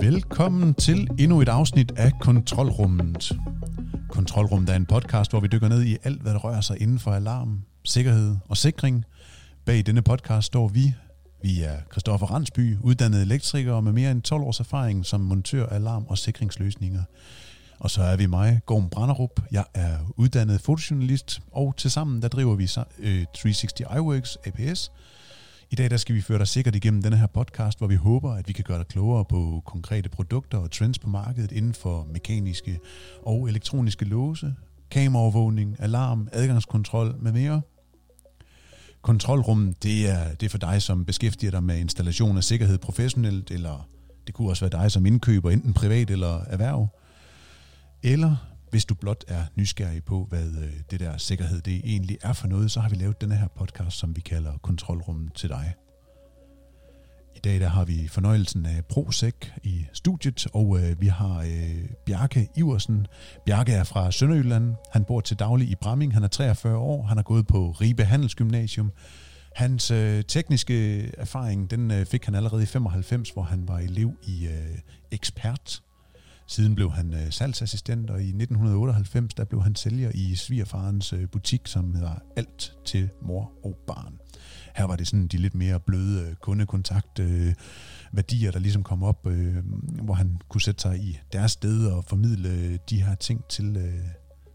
Velkommen til endnu et afsnit af Kontrolrummet. Kontrolrummet er en podcast, hvor vi dykker ned i alt, hvad der rører sig inden for alarm, sikkerhed og sikring. Bag denne podcast står vi. Vi er Christoffer Randsby, uddannet elektriker med mere end 12 års erfaring som montør af alarm- og sikringsløsninger. Og så er vi mig, Gorm Branderup. Jeg er uddannet fotojournalist, og tilsammen der driver vi 360 øh, iWorks APS, i dag der skal vi føre dig sikkert igennem denne her podcast, hvor vi håber, at vi kan gøre dig klogere på konkrete produkter og trends på markedet inden for mekaniske og elektroniske låse, kameraovervågning, alarm, adgangskontrol med mere. Kontrolrummet, det er, det er for dig, som beskæftiger dig med installation af sikkerhed professionelt, eller det kunne også være dig, som indkøber enten privat eller erhverv. Eller hvis du blot er nysgerrig på, hvad øh, det der sikkerhed det egentlig er for noget, så har vi lavet den her podcast, som vi kalder Kontrolrummet til dig. I dag der har vi fornøjelsen af ProSec i studiet, og øh, vi har øh, Bjarke Iversen. Bjarke er fra Sønderjylland. Han bor til daglig i Bramming. Han er 43 år. Han har gået på Ribe Handelsgymnasium. Hans øh, tekniske erfaring, den øh, fik han allerede i 95, hvor han var elev i øh, Ekspert Siden blev han øh, salgsassistent, og i 1998 der blev han sælger i svigerfarens øh, butik, som hedder Alt til mor og barn. Her var det sådan de lidt mere bløde øh, kundekontakt øh, værdier, der ligesom kom op, øh, hvor han kunne sætte sig i deres sted og formidle øh, de her ting til øh,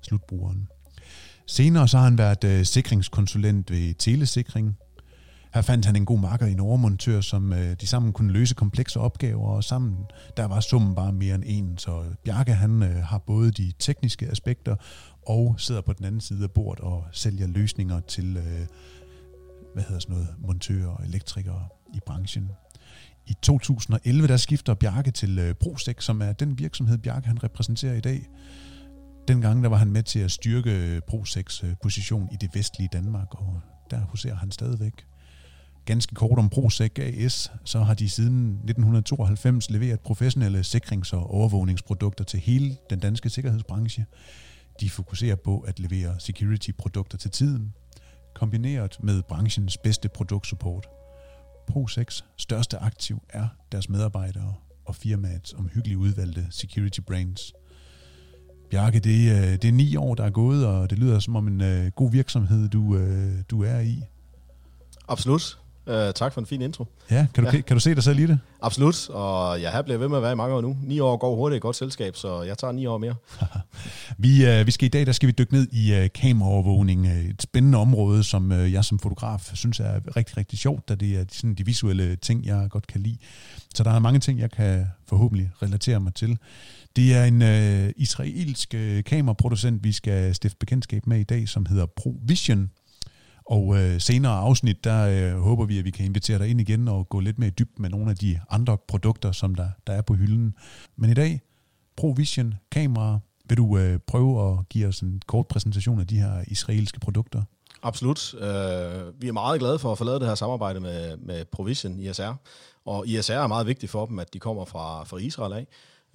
slutbrugeren. Senere så har han været øh, sikringskonsulent ved Telesikring, her fandt han en god makker i en overmontør, som øh, de sammen kunne løse komplekse opgaver, og sammen der var summen bare mere end en. Så Bjarke han øh, har både de tekniske aspekter og sidder på den anden side af bordet og sælger løsninger til øh, hvad hedder sådan noget, montører og elektrikere i branchen. I 2011 der skifter Bjarke til øh, Prostek, som er den virksomhed, Bjarke han repræsenterer i dag. Dengang der var han med til at styrke øh, Prosecs øh, position i det vestlige Danmark, og der huserer han stadigvæk ganske kort om ProSec AS, så har de siden 1992 leveret professionelle sikrings- og overvågningsprodukter til hele den danske sikkerhedsbranche. De fokuserer på at levere security-produkter til tiden, kombineret med branchens bedste produktsupport. ProSecs største aktiv er deres medarbejdere og firmaets omhyggeligt udvalgte security brains. Bjarke, det, er, det er ni år, der er gået, og det lyder som om en uh, god virksomhed, du, uh, du er i. Absolut. Uh, tak for en fin intro. Ja, kan du, ja. kan du se dig selv i det? Absolut, og jeg har blevet ved med at være i mange år nu. Ni år går hurtigt et godt selskab, så jeg tager ni år mere. vi, uh, vi skal i dag, der skal vi dykke ned i uh, kameraovervågning. Et spændende område, som uh, jeg som fotograf synes er rigtig, rigtig sjovt, da det er sådan de visuelle ting, jeg godt kan lide. Så der er mange ting, jeg kan forhåbentlig relatere mig til. Det er en uh, israelsk uh, kameraproducent, vi skal stifte bekendtskab med i dag, som hedder ProVision. Og øh, senere afsnit, der øh, håber vi, at vi kan invitere dig ind igen og gå lidt mere dybt med nogle af de andre produkter, som der, der er på hylden. Men i dag, ProVision kamera. Vil du øh, prøve at give os en kort præsentation af de her israelske produkter? Absolut. Uh, vi er meget glade for at få lavet det her samarbejde med, med Provision ISR. Og ISR er meget vigtigt for dem, at de kommer fra, fra Israel af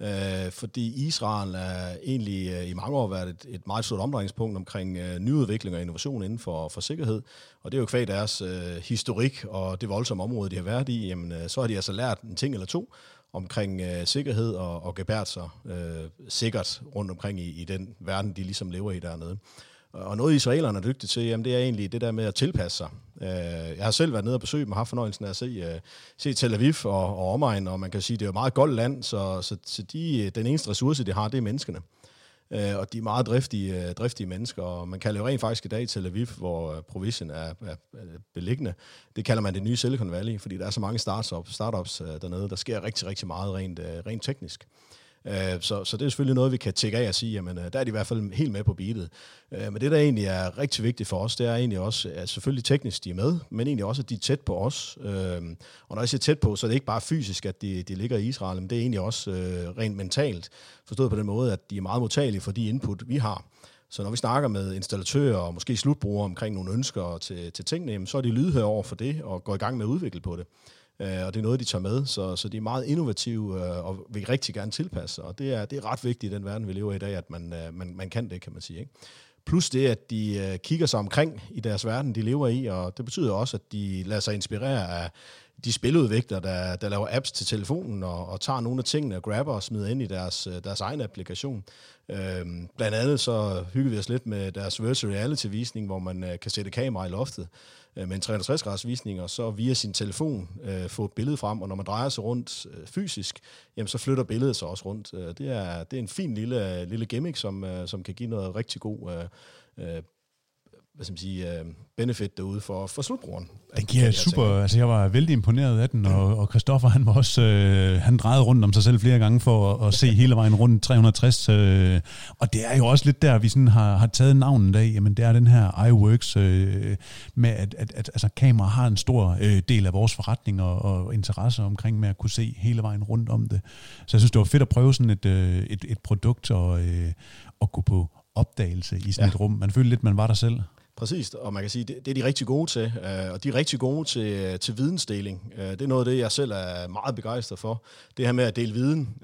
øh, fordi Israel er egentlig øh, i mange år været et, et meget stort omdrejningspunkt omkring øh, nyudvikling og innovation inden for, for sikkerhed. Og det er jo kvæg deres øh, historik og det voldsomme område, de har været i, jamen, øh, så har de altså lært en ting eller to omkring øh, sikkerhed og, og gebært sig øh, sikkert rundt omkring i, i den verden, de ligesom lever i dernede. Og noget israelerne er dygtige til, jamen det er egentlig det der med at tilpasse sig. Øh, jeg har selv været nede og besøge dem og haft fornøjelsen af at se, øh, se Tel Aviv og, og omegn, og man kan sige, det er jo et meget godt land, så, så, så de, øh, den eneste ressource, de har, det er menneskene. Og de er meget driftige, driftige mennesker, og man kalder jo rent faktisk i dag Tel Aviv, hvor Provision er, er, beliggende. Det kalder man det nye Silicon Valley, fordi der er så mange startups, startups dernede. Der sker rigtig, rigtig meget rent, rent teknisk. Øh, så, så det er selvfølgelig noget, vi kan tjekke af og sige, jamen øh, der er de i hvert fald helt med på beatet. Øh, men det, der egentlig er rigtig vigtigt for os, det er egentlig også, at selvfølgelig teknisk de er med, men egentlig også, at de er tæt på os. Øh, og når jeg siger tæt på, så er det ikke bare fysisk, at de, de ligger i Israel, men det er egentlig også rent mentalt, forstået på den måde, at de er meget modtagelige for de input, vi har. Så når vi snakker med installatører og måske slutbrugere omkring nogle ønsker til, til tingene, så er de lydhøre over for det og går i gang med at udvikle på det øh, og det er noget, de tager med, så, så de er meget innovative øh, og vil rigtig gerne tilpasse sig, og det er, det er ret vigtigt i den verden, vi lever i i dag, at man, øh, man, man kan det, kan man sige. Ikke? Plus det, at de øh, kigger sig omkring i deres verden, de lever i, og det betyder også, at de lader sig inspirere af de spiludvikler, der, der laver apps til telefonen og, og tager nogle af tingene og grabber og smider ind i deres, øh, deres egen applikation. Øhm, blandt andet så hygger vi os lidt med deres virtual reality-visning, hvor man øh, kan sætte kamera i loftet øh, med en 360-graders visning, og så via sin telefon øh, få et billede frem, og når man drejer sig rundt øh, fysisk, jamen så flytter billedet sig også rundt. Øh, det, er, det er en fin lille, øh, lille gimmick, som, øh, som kan give noget rigtig god øh, øh hvad skal man sige, uh, benefit derude for, for slutbrugeren. Den giver super, ting. altså jeg var vældig imponeret af den, og, og Christoffer han var også, uh, han drejede rundt om sig selv flere gange for at, at se hele vejen rundt 360, uh, og det er jo også lidt der, vi sådan har, har taget navnet af, jamen det er den her iWorks, uh, med at, at, at altså, kamera har en stor uh, del af vores forretning og, og interesse omkring med at kunne se hele vejen rundt om det. Så jeg synes, det var fedt at prøve sådan et, uh, et, et produkt og, uh, og gå på opdagelse i sådan ja. et rum. Man følte lidt, man var der selv. Præcis, og man kan sige, det, det er de rigtig gode til, øh, og de er rigtig gode til, øh, til vidensdeling. Øh, det er noget af det, jeg selv er meget begejstret for. Det her med at dele viden.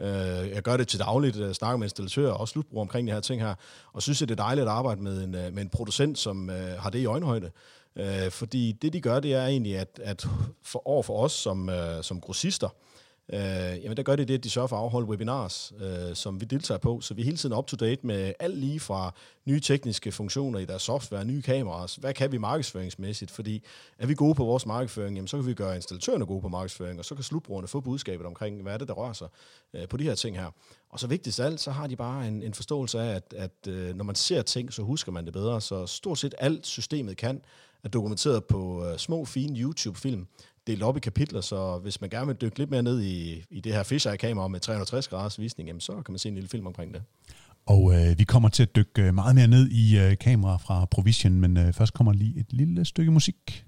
Jeg gør det til dagligt, jeg snakker med installatører og slutbrugere omkring de her ting her, og synes, at det er dejligt at arbejde med en, med en producent, som har det i øjenhøjde. Fordi det, de gør, det er egentlig, at, at for, over for os som, som grossister, Øh, jamen der gør det det, at de sørger for at afholde webinars, øh, som vi deltager på, så vi er hele tiden up-to-date med alt lige fra nye tekniske funktioner i deres software, nye kameraer, hvad kan vi markedsføringsmæssigt, fordi er vi gode på vores markedsføring, jamen så kan vi gøre installatørerne gode på markedsføring, og så kan slutbrugerne få budskabet omkring, hvad er det, der rører sig øh, på de her ting her. Og så vigtigst af alt, så har de bare en, en forståelse af, at, at øh, når man ser ting, så husker man det bedre, så stort set alt systemet kan, er dokumenteret på øh, små, fine YouTube-film, delt op i kapitler, så hvis man gerne vil dykke lidt mere ned i, i det her fisheye-kamera med 360 graders visning, jamen, så kan man se en lille film omkring det. Og øh, vi kommer til at dykke øh, meget mere ned i øh, kamera fra Provision, men øh, først kommer lige et lille stykke musik.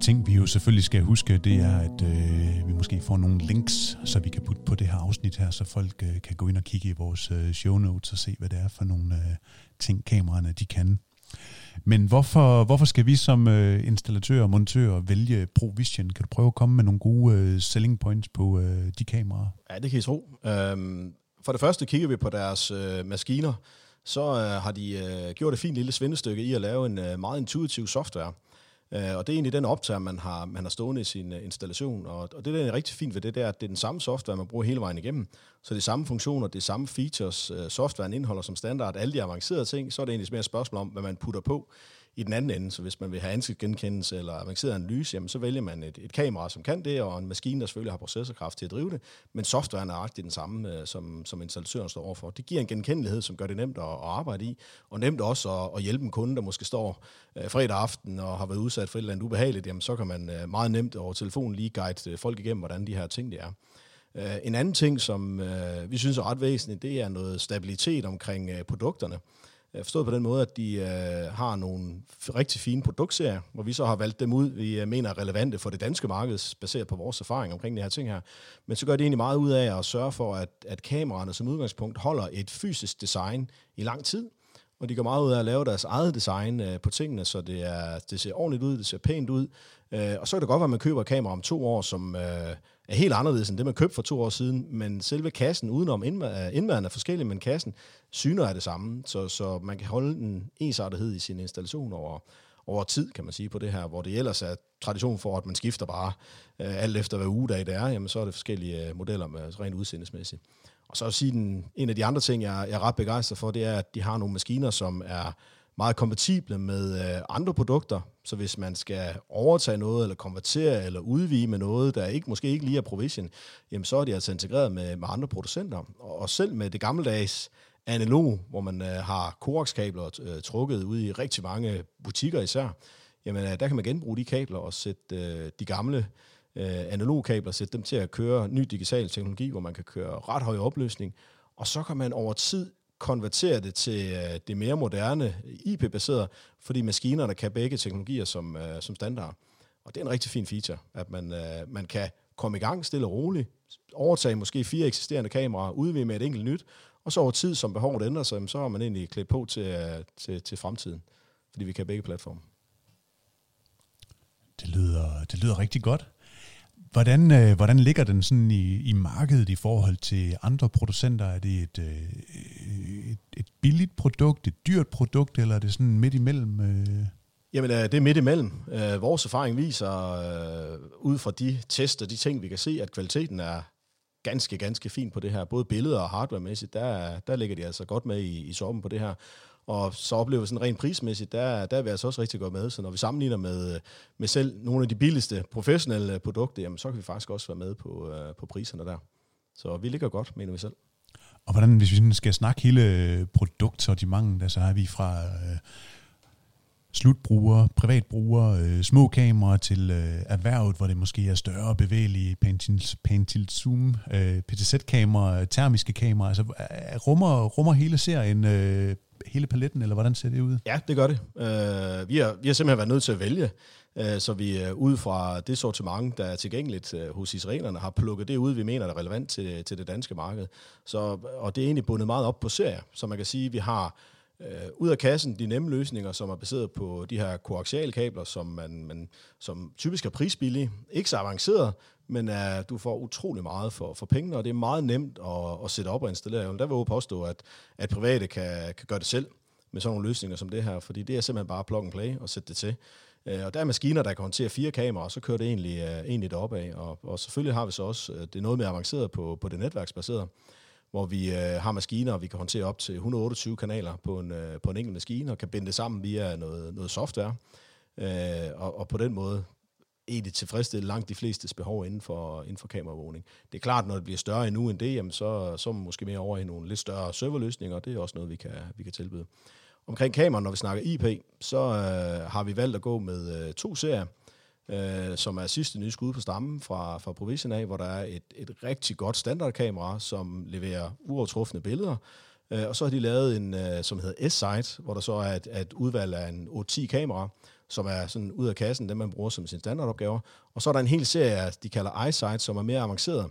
Ting, vi jo selvfølgelig skal huske, det er, at øh, vi måske får nogle links, så vi kan putte på det her afsnit her, så folk øh, kan gå ind og kigge i vores øh, show notes og se, hvad det er for nogle øh, ting, kameraerne de kan. Men hvorfor, hvorfor skal vi som øh, installatør og montør vælge ProVision? Kan du prøve at komme med nogle gode øh, selling points på øh, de kameraer? Ja, det kan I tro. Øhm, for det første kigger vi på deres øh, maskiner. Så øh, har de øh, gjort et fint lille svindestykke i at lave en øh, meget intuitiv software. Øh, og det er egentlig den optager, man har, man har stående i sin øh, installation. Og, og det, der er rigtig fint ved det, det er, at det er den samme software, man bruger hele vejen igennem. Så det er samme funktioner, det er samme features, øh, softwaren indeholder som standard, alle de avancerede ting, så er det egentlig mere et spørgsmål om, hvad man putter på i den anden ende. Så hvis man vil have ansigtsgenkendelse eller avanceret analyse, jamen, så vælger man et, et kamera, som kan det, og en maskine, der selvfølgelig har processorkraft til at drive det, men softwaren er agtigt den samme, øh, som, som installatøren står overfor. Det giver en genkendelighed, som gør det nemt at, at arbejde i, og nemt også at, at hjælpe en kunde, der måske står øh, fredag aften og har været udsat for et eller andet ubehageligt, jamen, så kan man øh, meget nemt over telefonen lige guide øh, folk igennem, hvordan de her ting det er. Øh, en anden ting, som øh, vi synes er ret væsentligt, det er noget stabilitet omkring øh, produkterne. Øh, forstået på den måde, at de øh, har nogle rigtig fine produktserier, hvor vi så har valgt dem ud, vi øh, mener er relevante for det danske marked, baseret på vores erfaring omkring de her ting her. Men så gør de egentlig meget ud af at sørge for, at, at kameraerne som udgangspunkt holder et fysisk design i lang tid, og de går meget ud af at lave deres eget design øh, på tingene, så det, er, det ser ordentligt ud, det ser pænt ud. Øh, og så kan det godt være, at man køber et kamera om to år, som øh, er helt anderledes end det, man købte for to år siden, men selve kassen udenom øh, indmaden er forskellig, men kassen syner er det samme, så, så man kan holde en ensartethed i sin installation over, over tid, kan man sige, på det her, hvor det ellers er tradition for, at man skifter bare øh, alt efter, hvad ugedag det er, jamen så er det forskellige øh, modeller med rent udseendesmæssigt. Og så at sige, den, en af de andre ting, jeg, jeg er ret begejstret for, det er, at de har nogle maskiner, som er meget kompatible med øh, andre produkter. Så hvis man skal overtage noget, eller konvertere, eller udvide med noget, der ikke, måske ikke lige er provision, jamen så er de altså integreret med, med andre producenter. Og, og selv med det gammeldags analog, hvor man øh, har coax-kabler øh, trukket ud i rigtig mange butikker især, jamen øh, der kan man genbruge de kabler og sætte øh, de gamle øh, analogkabler, sætte dem til at køre ny digital teknologi, hvor man kan køre ret høj opløsning, og så kan man over tid konvertere det til øh, det mere moderne IP-baserede, fordi maskinerne kan begge teknologier som, øh, som standard. Og det er en rigtig fin feature, at man, øh, man kan komme i gang stille og roligt, overtage måske fire eksisterende kameraer, udvide med et enkelt nyt, og så over tid, som behovet ændrer sig, så er man egentlig klædt på til, øh, til, til fremtiden, fordi vi kan begge platforme. Det lyder, det lyder rigtig godt. Hvordan, øh, hvordan ligger den sådan i, i markedet i forhold til andre producenter? Er det et, øh, et, et billigt produkt, et dyrt produkt, eller er det sådan midt imellem? Øh? Jamen, øh, det er midt imellem. Øh, vores erfaring viser, øh, ud fra de tester, de ting, vi kan se, at kvaliteten er ganske, ganske fin på det her. Både billeder og hardwaremæssigt, der, der ligger de altså godt med i, i soppen på det her. Og så oplever vi sådan rent prismæssigt, der, der er vi altså også rigtig godt med. Så når vi sammenligner med, øh, med selv nogle af de billigste professionelle øh, produkter, jamen, så kan vi faktisk også være med på, øh, på priserne der. Så vi ligger godt, mener vi selv. Og hvordan, hvis vi skal snakke hele produktsortimentet, så er vi fra øh, slutbrugere, privatbrugere, øh, små kameraer til øh, erhvervet, hvor det måske er større bevægelige Pantil Zoom, øh, PTZ-kameraer, termiske kameraer. Altså, rummer, rummer hele serien øh, hele paletten, eller hvordan ser det ud? Ja, det gør det. Uh, vi, har, vi har simpelthen været nødt til at vælge, uh, så vi uh, ud fra det sortiment, der er tilgængeligt uh, hos israelerne, har plukket det ud, vi mener er relevant til, til det danske marked. Så, og det er egentlig bundet meget op på serier, så man kan sige, at vi har uh, ud af kassen de nemme løsninger, som er baseret på de her koaxialkabler, som, man, man, som typisk er prisbillige, ikke så avanceret, men uh, du får utrolig meget for, for pengene, og det er meget nemt at, at sætte op og installere. Og der vil jeg påstå, at, at private kan, kan gøre det selv med sådan nogle løsninger som det her, fordi det er simpelthen bare plug and play og sætte det til. Uh, og der er maskiner, der kan håndtere fire kameraer, og så kører det egentlig, uh, egentlig af. Og, og selvfølgelig har vi så også, uh, det er noget mere avanceret på, på det netværksbaserede, hvor vi uh, har maskiner, og vi kan håndtere op til 128 kanaler på en, uh, på en enkelt maskine, og kan binde det sammen via noget, noget software. Uh, og, og på den måde egentlig tilfredsstille langt de flestes behov inden for, inden for kameraovervågning. Det er klart, når det bliver større endnu end det, jamen så, så er man måske mere over i nogle lidt større serverløsninger, og det er også noget, vi kan, vi kan tilbyde. Omkring kamera, når vi snakker IP, så øh, har vi valgt at gå med øh, to serier, øh, som er sidste nye skud på stammen fra, fra Provision af, hvor der er et, et rigtig godt standardkamera, som leverer uovertruffende billeder, øh, og så har de lavet en, øh, som hedder S-Site, hvor der så er et, et udvalg af en 8-10 kamera, som er sådan ud af kassen, dem man bruger som sin standardopgaver. Og så er der en hel serie, de kalder EyeSight, som er mere avanceret,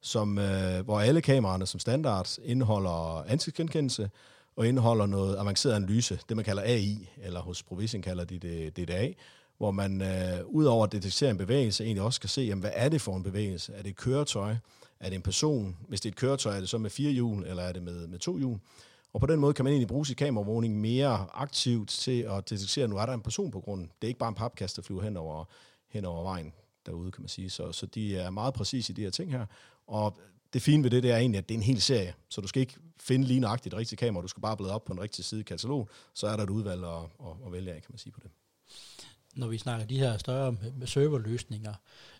som, øh, hvor alle kameraerne som standard indeholder ansigtsgenkendelse og indeholder noget avanceret analyse, det man kalder AI, eller hos Provision kalder de det DDA, hvor man øh, ud over at detektere en bevægelse, egentlig også kan se, jamen, hvad er det for en bevægelse? Er det et køretøj? Er det en person? Hvis det er et køretøj, er det så med fire hjul, eller er det med, med to hjul? Og på den måde kan man egentlig bruge sit kameraovervågning mere aktivt til at detektere, at nu er der en person på grunden. Det er ikke bare en papkast, der flyver hen over, hen over vejen derude, kan man sige. Så, så de er meget præcise i de her ting her. Og det fine ved det, det er egentlig, at det er en hel serie. Så du skal ikke finde lige nøjagtigt et rigtigt kamera, du skal bare bladre op på en rigtig side i katalog, så er der et udvalg at, at, at vælge af, kan man sige på det når vi snakker de her større serverløsninger,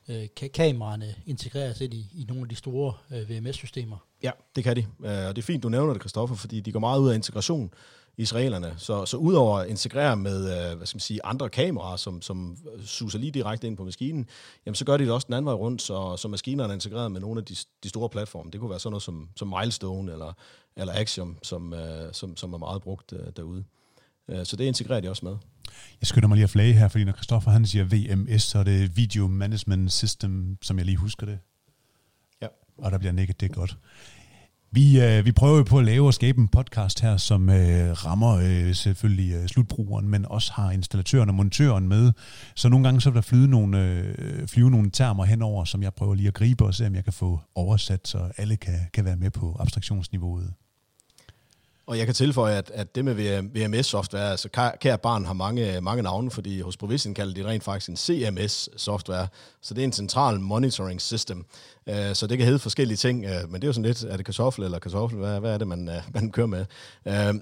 øh, kan kameraerne integreres ind i, i nogle af de store øh, VMS-systemer? Ja, det kan de. Øh, og det er fint, du nævner det, Kristoffer, fordi de går meget ud af integration israelerne. Så, så udover at integrere med øh, hvad skal man sige, andre kameraer, som, som suser lige direkte ind på maskinen, jamen, så gør de det også den anden vej rundt, så, så maskinerne er integreret med nogle af de, de store platforme. Det kunne være sådan noget som, som Milestone eller, eller Axiom, som, øh, som, som er meget brugt derude. Så det integrerer de også med. Jeg skynder mig lige at flage her, fordi når Christoffer han siger VMS, så er det Video Management System, som jeg lige husker det. Ja. Og der bliver nikket, det er godt. Vi, øh, vi prøver jo på at lave og skabe en podcast her, som øh, rammer øh, selvfølgelig øh, slutbrugeren, men også har installatøren og montøren med. Så nogle gange så vil der flyde nogle, øh, flyve nogle termer henover, som jeg prøver lige at gribe og se, om jeg kan få oversat, så alle kan, kan være med på abstraktionsniveauet. Og jeg kan tilføje, at, at det med VMS-software, altså kære barn har mange, mange navne, fordi hos Provision kalder de rent faktisk en CMS-software, så det er en central monitoring system. Øh, så det kan hedde forskellige ting, øh, men det er jo sådan lidt, er det kartoffel eller kartoffel, hvad, hvad er det, man, øh, man kører med?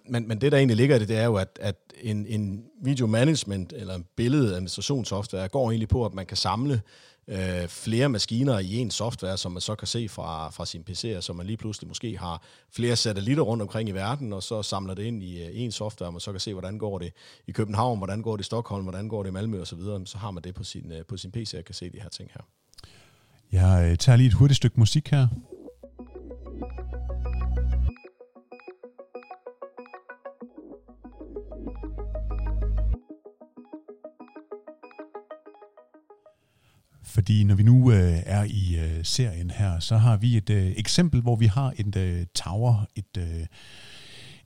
Men, men det, der egentlig ligger i det, det er jo, at, at en, en video management eller billedadministrationssoftware går egentlig på, at man kan samle øh, flere maskiner i en software, som man så kan se fra, fra sin PC, så man lige pludselig måske har flere satellitter rundt omkring i verden, og så samler det ind i øh, en software, og man så kan se, hvordan går det i København, hvordan går det i Stockholm, hvordan går det i Malmø osv., så, så har man det på sin, øh, på sin PC, og kan se de her ting her. Jeg øh, tager lige et hurtigt stykke musik her. Fordi når vi nu øh, er i øh, serien her, så har vi et øh, eksempel, hvor vi har et øh, tower, et, øh,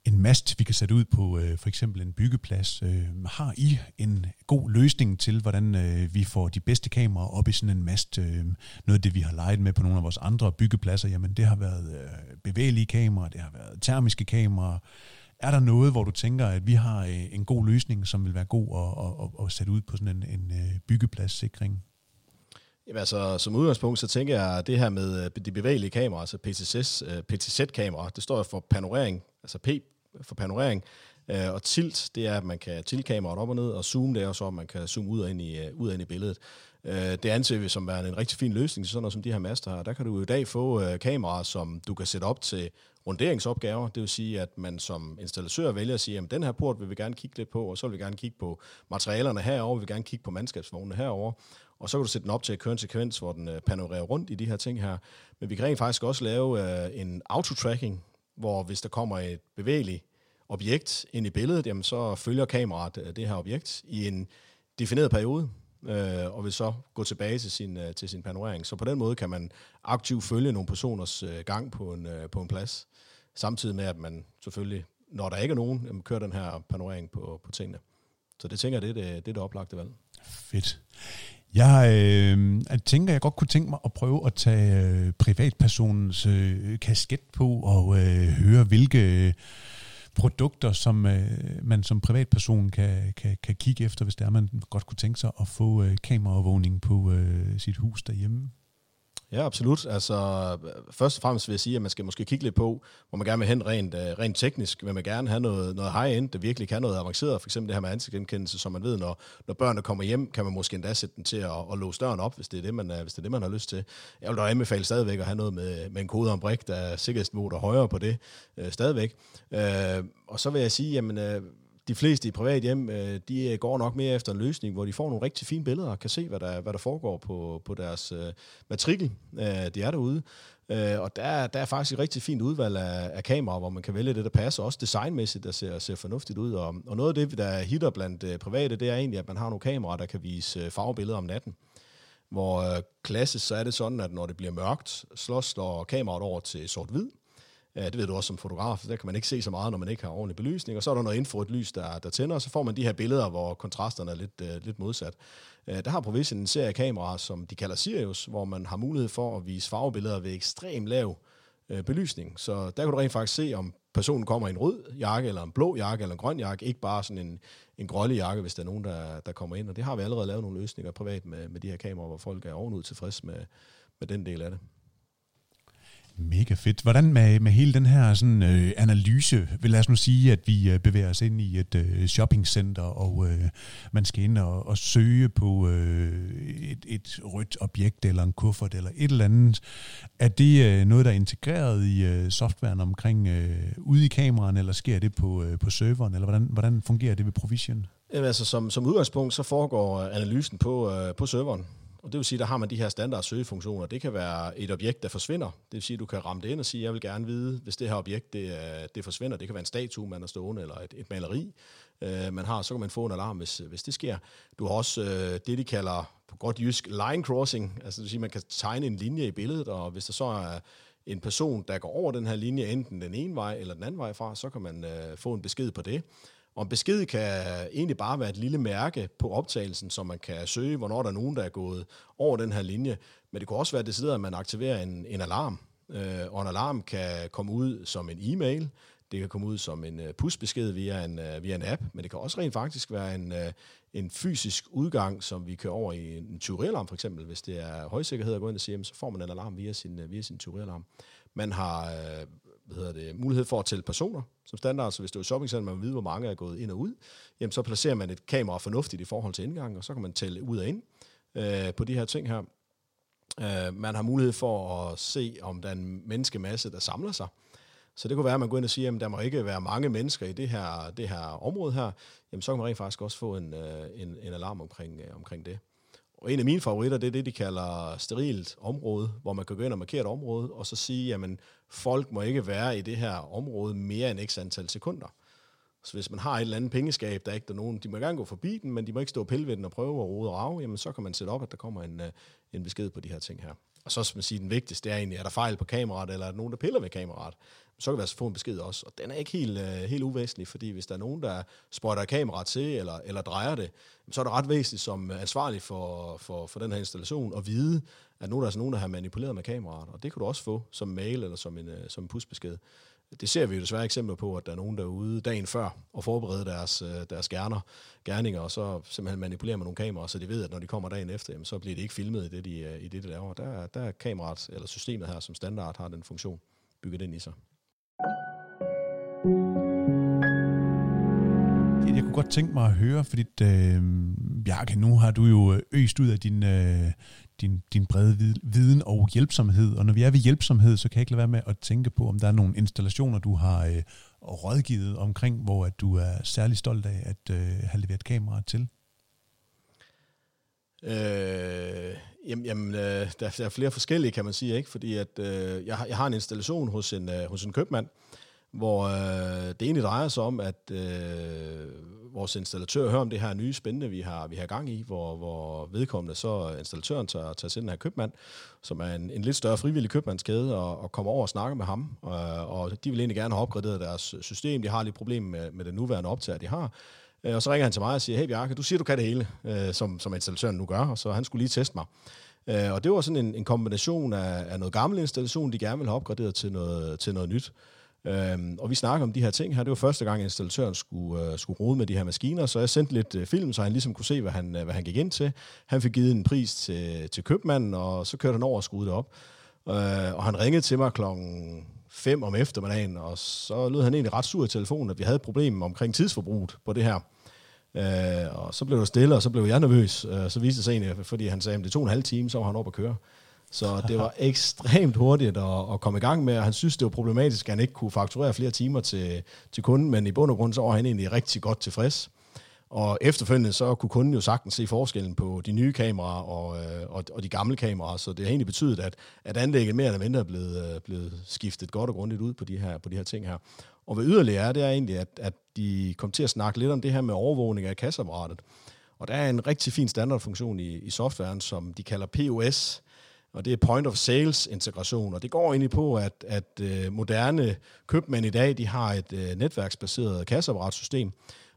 en mast, vi kan sætte ud på øh, for eksempel en byggeplads. Øh, har I en god løsning til, hvordan øh, vi får de bedste kameraer op i sådan en mast? Øh, noget af det, vi har leget med på nogle af vores andre byggepladser, jamen det har været øh, bevægelige kameraer, det har været termiske kameraer, er der noget, hvor du tænker, at vi har øh, en god løsning, som vil være god at, at, at, at sætte ud på sådan en, en øh, byggepladssikring? Jamen altså, som udgangspunkt, så tænker jeg, at det her med øh, de bevægelige kameraer, altså PTZ, øh, PTZ-kameraer, det står for panorering, altså P for panorering, øh, og tilt, det er, at man kan tilte kameraet op og ned, og zoom, det er så, at man kan zoome ud og ind i, ud og ind i billedet. Det anser vi som en rigtig fin løsning, sådan noget som de her master her. Der kan du i dag få kameraer, som du kan sætte op til runderingsopgaver. Det vil sige, at man som installatør vælger at sige, at den her port vil vi gerne kigge lidt på, og så vil vi gerne kigge på materialerne herover, vi vil gerne kigge på mandskabsvognene herover, og så kan du sætte den op til at køre en sekvens, hvor den øh, panorerer rundt i de her ting her. Men vi kan rent faktisk også lave en en autotracking, hvor hvis der kommer et bevægeligt objekt ind i billedet, jamen så følger kameraet øh, det her objekt i en defineret periode øh, og vil så gå tilbage til sin, øh, til sin panorering. Så på den måde kan man aktivt følge nogle personers øh, gang på en, øh, på en plads, samtidig med, at man selvfølgelig, når der ikke er nogen, jamen, kører den her panorering på, på tingene. Så det tænker jeg, det er det, det, er det oplagte valg. Fedt. Jeg øh, jeg tænker, jeg godt kunne tænke mig at prøve at tage øh, privatpersonens øh, kasket på og øh, høre, hvilke... Øh, produkter, som øh, man som privatperson kan, kan, kan kigge efter, hvis det er, man godt kunne tænke sig at få øh, kameraovervågning på øh, sit hus derhjemme? Ja, absolut. Altså, først og fremmest vil jeg sige, at man skal måske kigge lidt på, hvor man gerne vil hen rent, øh, rent teknisk. Vil man gerne have noget, noget high-end, der virkelig kan noget avanceret. For eksempel det her med ansigtsgenkendelse, som man ved, når, når børnene kommer hjem, kan man måske endda sætte den til at, at låse døren op, hvis det, er det, man, hvis det er det, man har lyst til. Jeg vil da anbefale stadigvæk at have noget med, med en kode om brik, der er sikkerhedsniveauet der højere på det øh, stadigvæk. Øh, og så vil jeg sige, jamen... Øh, de fleste i privat hjem, øh, de øh, går nok mere efter en løsning, hvor de får nogle rigtig fine billeder og kan se, hvad der, hvad der foregår på, på deres øh, matrikel. Øh, de er derude. Øh, og der, der er faktisk et rigtig fint udvalg af, af kameraer, hvor man kan vælge det, der passer. Også designmæssigt, der ser, ser fornuftigt ud. Og, og noget af det, der hitter blandt private, det er egentlig, at man har nogle kameraer, der kan vise farvebilleder om natten. Hvor klassisk så er det sådan, at når det bliver mørkt, så slår kameraet over til sort-hvid. Ja, det ved du også som fotograf, der kan man ikke se så meget, når man ikke har ordentlig belysning. Og så er der noget infrarødt lys, der, der tænder, og så får man de her billeder, hvor kontrasterne er lidt, uh, lidt modsat. Uh, der har Provision en serie kameraer, som de kalder Sirius, hvor man har mulighed for at vise farvebilleder ved ekstrem lav uh, belysning. Så der kan du rent faktisk se, om personen kommer i en rød jakke, eller en blå jakke, eller en grøn jakke, ikke bare sådan en, en grønne jakke, hvis der er nogen, der, der kommer ind. Og det har vi allerede lavet nogle løsninger privat med, med de her kameraer, hvor folk er ovenud tilfreds med, med den del af det. Mega fedt. Hvordan med, med hele den her sådan, øh, analyse, vil lad os nu sige, at vi øh, bevæger os ind i et øh, shoppingcenter, og øh, man skal ind og, og søge på øh, et, et rødt objekt, eller en kuffert, eller et eller andet. Er det øh, noget, der er integreret i øh, softwaren omkring øh, ude i kameraen, eller sker det på, øh, på serveren, eller hvordan, hvordan fungerer det ved Provision? Jamen, altså, som, som udgangspunkt, så foregår analysen på, øh, på serveren. Og det vil sige, der har man de her standard søgefunktioner. Det kan være et objekt, der forsvinder. Det vil sige, at du kan ramme det ind og sige, jeg vil gerne vide, hvis det her objekt det, øh, det forsvinder. Det kan være en statue, man har stående, eller et, et maleri, øh, man har. Så kan man få en alarm, hvis, øh, hvis det sker. Du har også øh, det, de kalder på godt jysk line crossing. Altså det vil sige, man kan tegne en linje i billedet, og hvis der så er en person, der går over den her linje, enten den ene vej eller den anden vej fra, så kan man øh, få en besked på det. Og en besked kan egentlig bare være et lille mærke på optagelsen, så man kan søge, hvornår der er nogen, der er gået over den her linje. Men det kan også være det at man aktiverer en, en alarm. Øh, og en alarm kan komme ud som en e-mail, det kan komme ud som en øh, push-besked via en, øh, via en app, men det kan også rent faktisk være en, øh, en fysisk udgang, som vi kører over i en tyverialarm for eksempel. Hvis det er højsikkerhed at gå ind og sige, så får man en alarm via sin, via sin tyverialarm. Man har hvad hedder det, mulighed for at tælle personer som standard, så hvis du er i shoppingcenter, man vil vide, hvor mange er gået ind og ud, jamen så placerer man et kamera fornuftigt i forhold til indgangen, og så kan man tælle ud og ind øh, på de her ting her. Øh, man har mulighed for at se, om der er en menneskemasse, der samler sig. Så det kunne være, at man går ind og siger, at der må ikke være mange mennesker i det her, det her område her. Jamen så kan man rent faktisk også få en, øh, en, en alarm omkring, øh, omkring det. Og en af mine favoritter, det er det, de kalder sterilt område, hvor man kan gå ind og markere et område, og så sige, jamen, folk må ikke være i det her område mere end x antal sekunder. Så hvis man har et eller andet pengeskab, der er ikke er nogen, de må gerne gå forbi den, men de må ikke stå og pille ved den og prøve at rode og rave, jamen så kan man sætte op, at der kommer en, øh, en besked på de her ting her. Og så skal man sige, den vigtigste er egentlig, er der fejl på kameraet, eller er der nogen, der piller ved kameraet? Så kan vi altså få en besked også. Og den er ikke helt, øh, helt uvæsentlig, fordi hvis der er nogen, der spotter kameraet til, eller, eller drejer det, så er det ret væsentligt som ansvarlig for, for, for den her installation, at vide, at nu er der altså nogen, der har manipuleret med kameraet. Og det kan du også få som mail eller som en, øh, som en pusbesked. Det ser vi jo desværre eksempler på, at der er nogen derude dagen før og forbereder deres, øh, deres gerner, gerninger, og så simpelthen manipulerer med nogle kameraer, så de ved, at når de kommer dagen efter, jamen, så bliver det ikke filmet i det, de, øh, i det, de laver. Der, der er kameraet, eller systemet her som standard, har den funktion bygget ind i sig. Jeg kunne godt tænke mig at høre, fordi øh, Bjarke, nu har du jo øh, øst ud af din, øh, din, din brede viden og hjælpsomhed. Og når vi er ved hjælpsomhed, så kan jeg ikke lade være med at tænke på, om der er nogle installationer, du har øh, rådgivet omkring, hvor at du er særlig stolt af at øh, have leveret kamera til. Øh, jamen, jamen øh, der, der er flere forskellige, kan man sige, ikke? fordi at, øh, jeg, har, jeg har en installation hos en, øh, hos en købmand, hvor øh, det egentlig drejer sig om, at øh, vores installatør hører om det her nye spændende, vi har, vi har gang i, hvor, hvor vedkommende så installatøren tager, tager til den her købmand, som er en, en lidt større frivillig købmandskæde, og, og kommer over og snakker med ham. Og, og de vil egentlig gerne have opgraderet deres system. De har lidt problemer med, med den nuværende optager, de har. Øh, og så ringer han til mig og siger, hey Bjarke, du siger, du kan det hele, øh, som, som installatøren nu gør, og så han skulle lige teste mig. Øh, og det var sådan en, en kombination af, af noget gammel installation, de gerne ville have opgraderet til noget, til noget nyt. Øhm, og vi snakker om de her ting her. Det var første gang, installatøren skulle, øh, skulle rode med de her maskiner, så jeg sendte lidt øh, film, så han ligesom kunne se, hvad han, øh, hvad han gik ind til. Han fik givet en pris til, til købmanden, og så kørte han over og skruede det op. Øh, og han ringede til mig klokken 5 om eftermiddagen, og så lød han egentlig ret sur i telefonen, at vi havde et problem omkring tidsforbruget på det her. Øh, og så blev det stille, og så blev jeg nervøs. Øh, så viste det sig egentlig, fordi han sagde, at det tog en halv time, så var han oppe at køre. Så det var ekstremt hurtigt at, at komme i gang med, og han synes, det var problematisk, at han ikke kunne fakturere flere timer til, til kunden, men i bund og grund så var han egentlig rigtig godt tilfreds. Og efterfølgende så kunne kunden jo sagtens se forskellen på de nye kameraer og, øh, og, og de gamle kameraer, så det har egentlig betydet, at, at anlægget mere eller mindre er blevet, øh, blevet skiftet godt og grundigt ud på de her, på de her ting her. Og hvad yderligere er, det er egentlig, at, at de kom til at snakke lidt om det her med overvågning af kasseapparatet. Og der er en rigtig fin standardfunktion i, i softwaren, som de kalder POS, og det er point of sales integration, og det går egentlig på, at, at øh, moderne købmænd i dag, de har et øh, netværksbaseret kasseapparatsystem,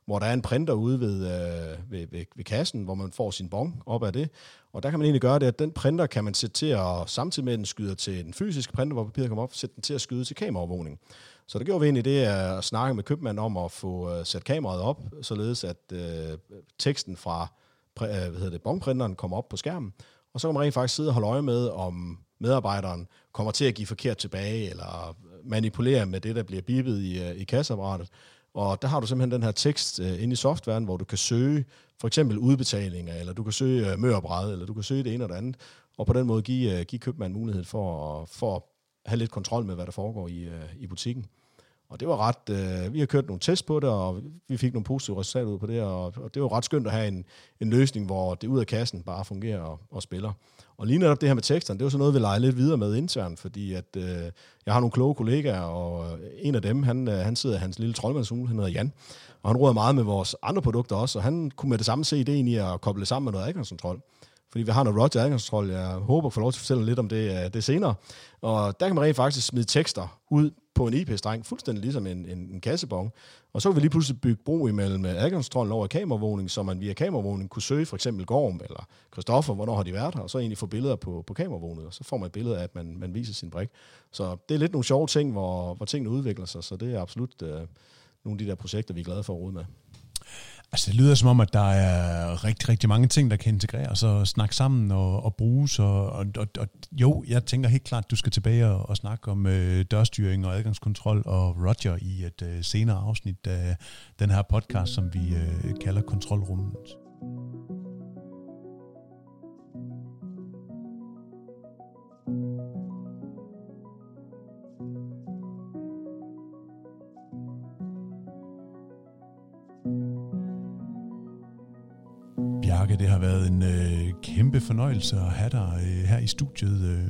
hvor der er en printer ude ved, øh, ved, ved, ved kassen, hvor man får sin bon op af det. Og der kan man egentlig gøre det, at den printer kan man sætte til at, samtidig med at den skyder til den fysiske printer, hvor papiret kommer op, sætte den til at skyde til kameraovervågning. Så det gjorde vi egentlig det at snakke med købmanden om at få øh, sat kameraet op, således at øh, teksten fra hvad hedder det, bonprinteren kommer op på skærmen, og så kan man rent faktisk sidde og holde øje med, om medarbejderen kommer til at give forkert tilbage, eller manipulere med det, der bliver bippet i, øh, i kasseapparatet. Og der har du simpelthen den her tekst uh, inde i softwaren, hvor du kan søge for eksempel udbetalinger, eller du kan søge uh, mørbræd, eller du kan søge det ene eller det andet, og på den måde give, uh, give købmanden mulighed for, for at have lidt kontrol med, hvad der foregår i, uh, i butikken. Og det var ret, øh, vi har kørt nogle tests på det, og vi fik nogle positive resultater ud på det, og, og det var ret skønt at have en, en løsning, hvor det ud af kassen bare fungerer og, og spiller. Og lige netop det her med teksterne, det var så noget, vi leger lidt videre med internt, fordi at, øh, jeg har nogle kloge kollegaer, og øh, en af dem, han, øh, han sidder i hans lille troldmandshule, han hedder Jan, og han råder meget med vores andre produkter også, og han kunne med det samme se ideen i at koble det sammen med noget adgangskontrol fordi vi har noget Roger adgangskontrol. Jeg håber at få lov til at fortælle lidt om det, øh, det senere. Og der kan man rent faktisk smide tekster ud på en IP-streng, fuldstændig ligesom en, en, en kassebon. Og så vil vi lige pludselig bygge bro imellem øh, adgangstrollen over kameravågning, så man via kameravågning kunne søge for eksempel Gorm eller Christoffer, hvornår har de været her, og så egentlig få billeder på, på kameraovervågning, og så får man et billede af, at man, man viser sin brik. Så det er lidt nogle sjove ting, hvor, hvor tingene udvikler sig, så det er absolut øh, nogle af de der projekter, vi er glade for at rode med. Altså, det lyder som om, at der er rigtig, rigtig mange ting, der kan integreres og snakke sammen og, og bruges. Og, og, og, og jo, jeg tænker helt klart, at du skal tilbage og, og snakke om øh, dørstyring og adgangskontrol og Roger i et øh, senere afsnit af den her podcast, som vi øh, kalder Kontrolrummet. Bjarke, det har været en øh, kæmpe fornøjelse at have dig øh, her i studiet. Øh,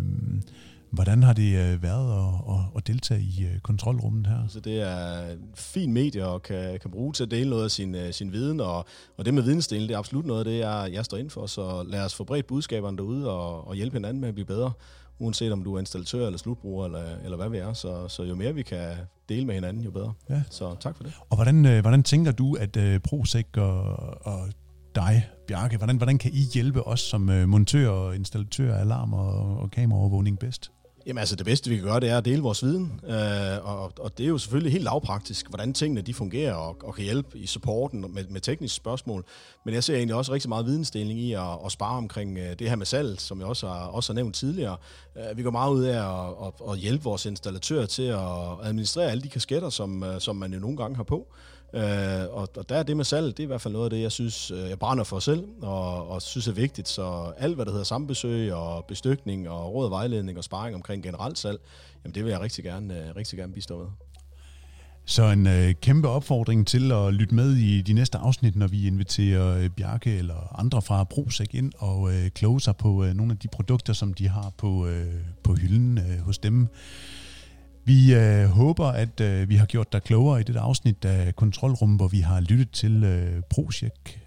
Hvordan har det øh, været at, at, at deltage i øh, kontrolrummet her? Så det er en fin medie og kan, kan bruge til at dele noget af sin, øh, sin viden, og, og det med vidensdelen, det er absolut noget af det, jeg, jeg står ind for, så lad os få bredt budskaberne derude og, og hjælpe hinanden med at blive bedre, uanset om du er installatør eller slutbruger, eller, eller hvad vi er, så, så jo mere vi kan dele med hinanden, jo bedre. Ja. Så tak for det. Og hvordan, øh, hvordan tænker du, at øh, ProSec og, og dig, Bjarke, hvordan, hvordan kan I hjælpe os som øh, montør og installatør af alarm og, og kameraovervågning bedst? Jamen altså, det bedste vi kan gøre, det er at dele vores viden, øh, og, og det er jo selvfølgelig helt lavpraktisk, hvordan tingene de fungerer og, og kan hjælpe i supporten med, med tekniske spørgsmål. Men jeg ser egentlig også rigtig meget vidensdeling i at, at spare omkring øh, det her med salg, som jeg også har, også har nævnt tidligere. Øh, vi går meget ud af at, at, at hjælpe vores installatører til at administrere alle de kasketter, som, øh, som man jo nogle gange har på. Øh, og, og der er det med salg, det er i hvert fald noget af det, jeg synes, øh, jeg brænder for selv, og, og synes er vigtigt. Så alt, hvad der hedder sambesøg og bestykning og råd og vejledning og sparring omkring generelt salg, jamen det vil jeg rigtig gerne, øh, rigtig gerne bistå med. Så en øh, kæmpe opfordring til at lytte med i de næste afsnit, når vi inviterer øh, Bjarke eller andre fra Brosek ind og øh, kloge sig på øh, nogle af de produkter, som de har på, øh, på hylden øh, hos dem. Vi øh, håber, at øh, vi har gjort dig klogere i det afsnit af Kontrolrum, hvor vi har lyttet til øh, ProCheck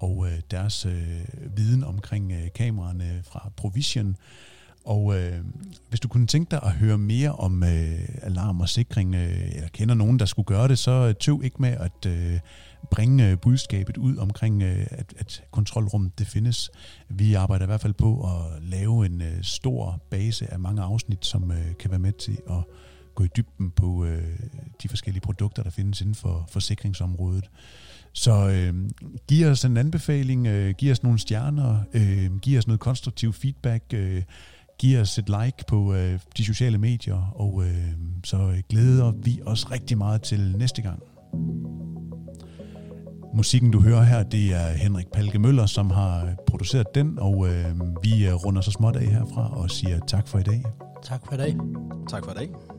og øh, deres øh, viden omkring øh, kameraerne fra Provision. Og øh, hvis du kunne tænke dig at høre mere om øh, alarm og sikring, øh, eller kender nogen, der skulle gøre det, så øh, tøv ikke med at øh, bringe øh, budskabet ud omkring, øh, at, at kontrolrummet det findes. Vi arbejder i hvert fald på at lave en øh, stor base af mange afsnit, som øh, kan være med til at gå i dybden på øh, de forskellige produkter, der findes inden for forsikringsområdet. Så øh, giv os en anbefaling, øh, giv os nogle stjerner, øh, giv os noget konstruktiv feedback, øh, giv os et like på øh, de sociale medier, og øh, så glæder vi os rigtig meget til næste gang. Musikken, du hører her, det er Henrik Palke Møller, som har produceret den, og øh, vi runder så småt af herfra og siger tak for i dag. Tak for i dag. Tak for i dag.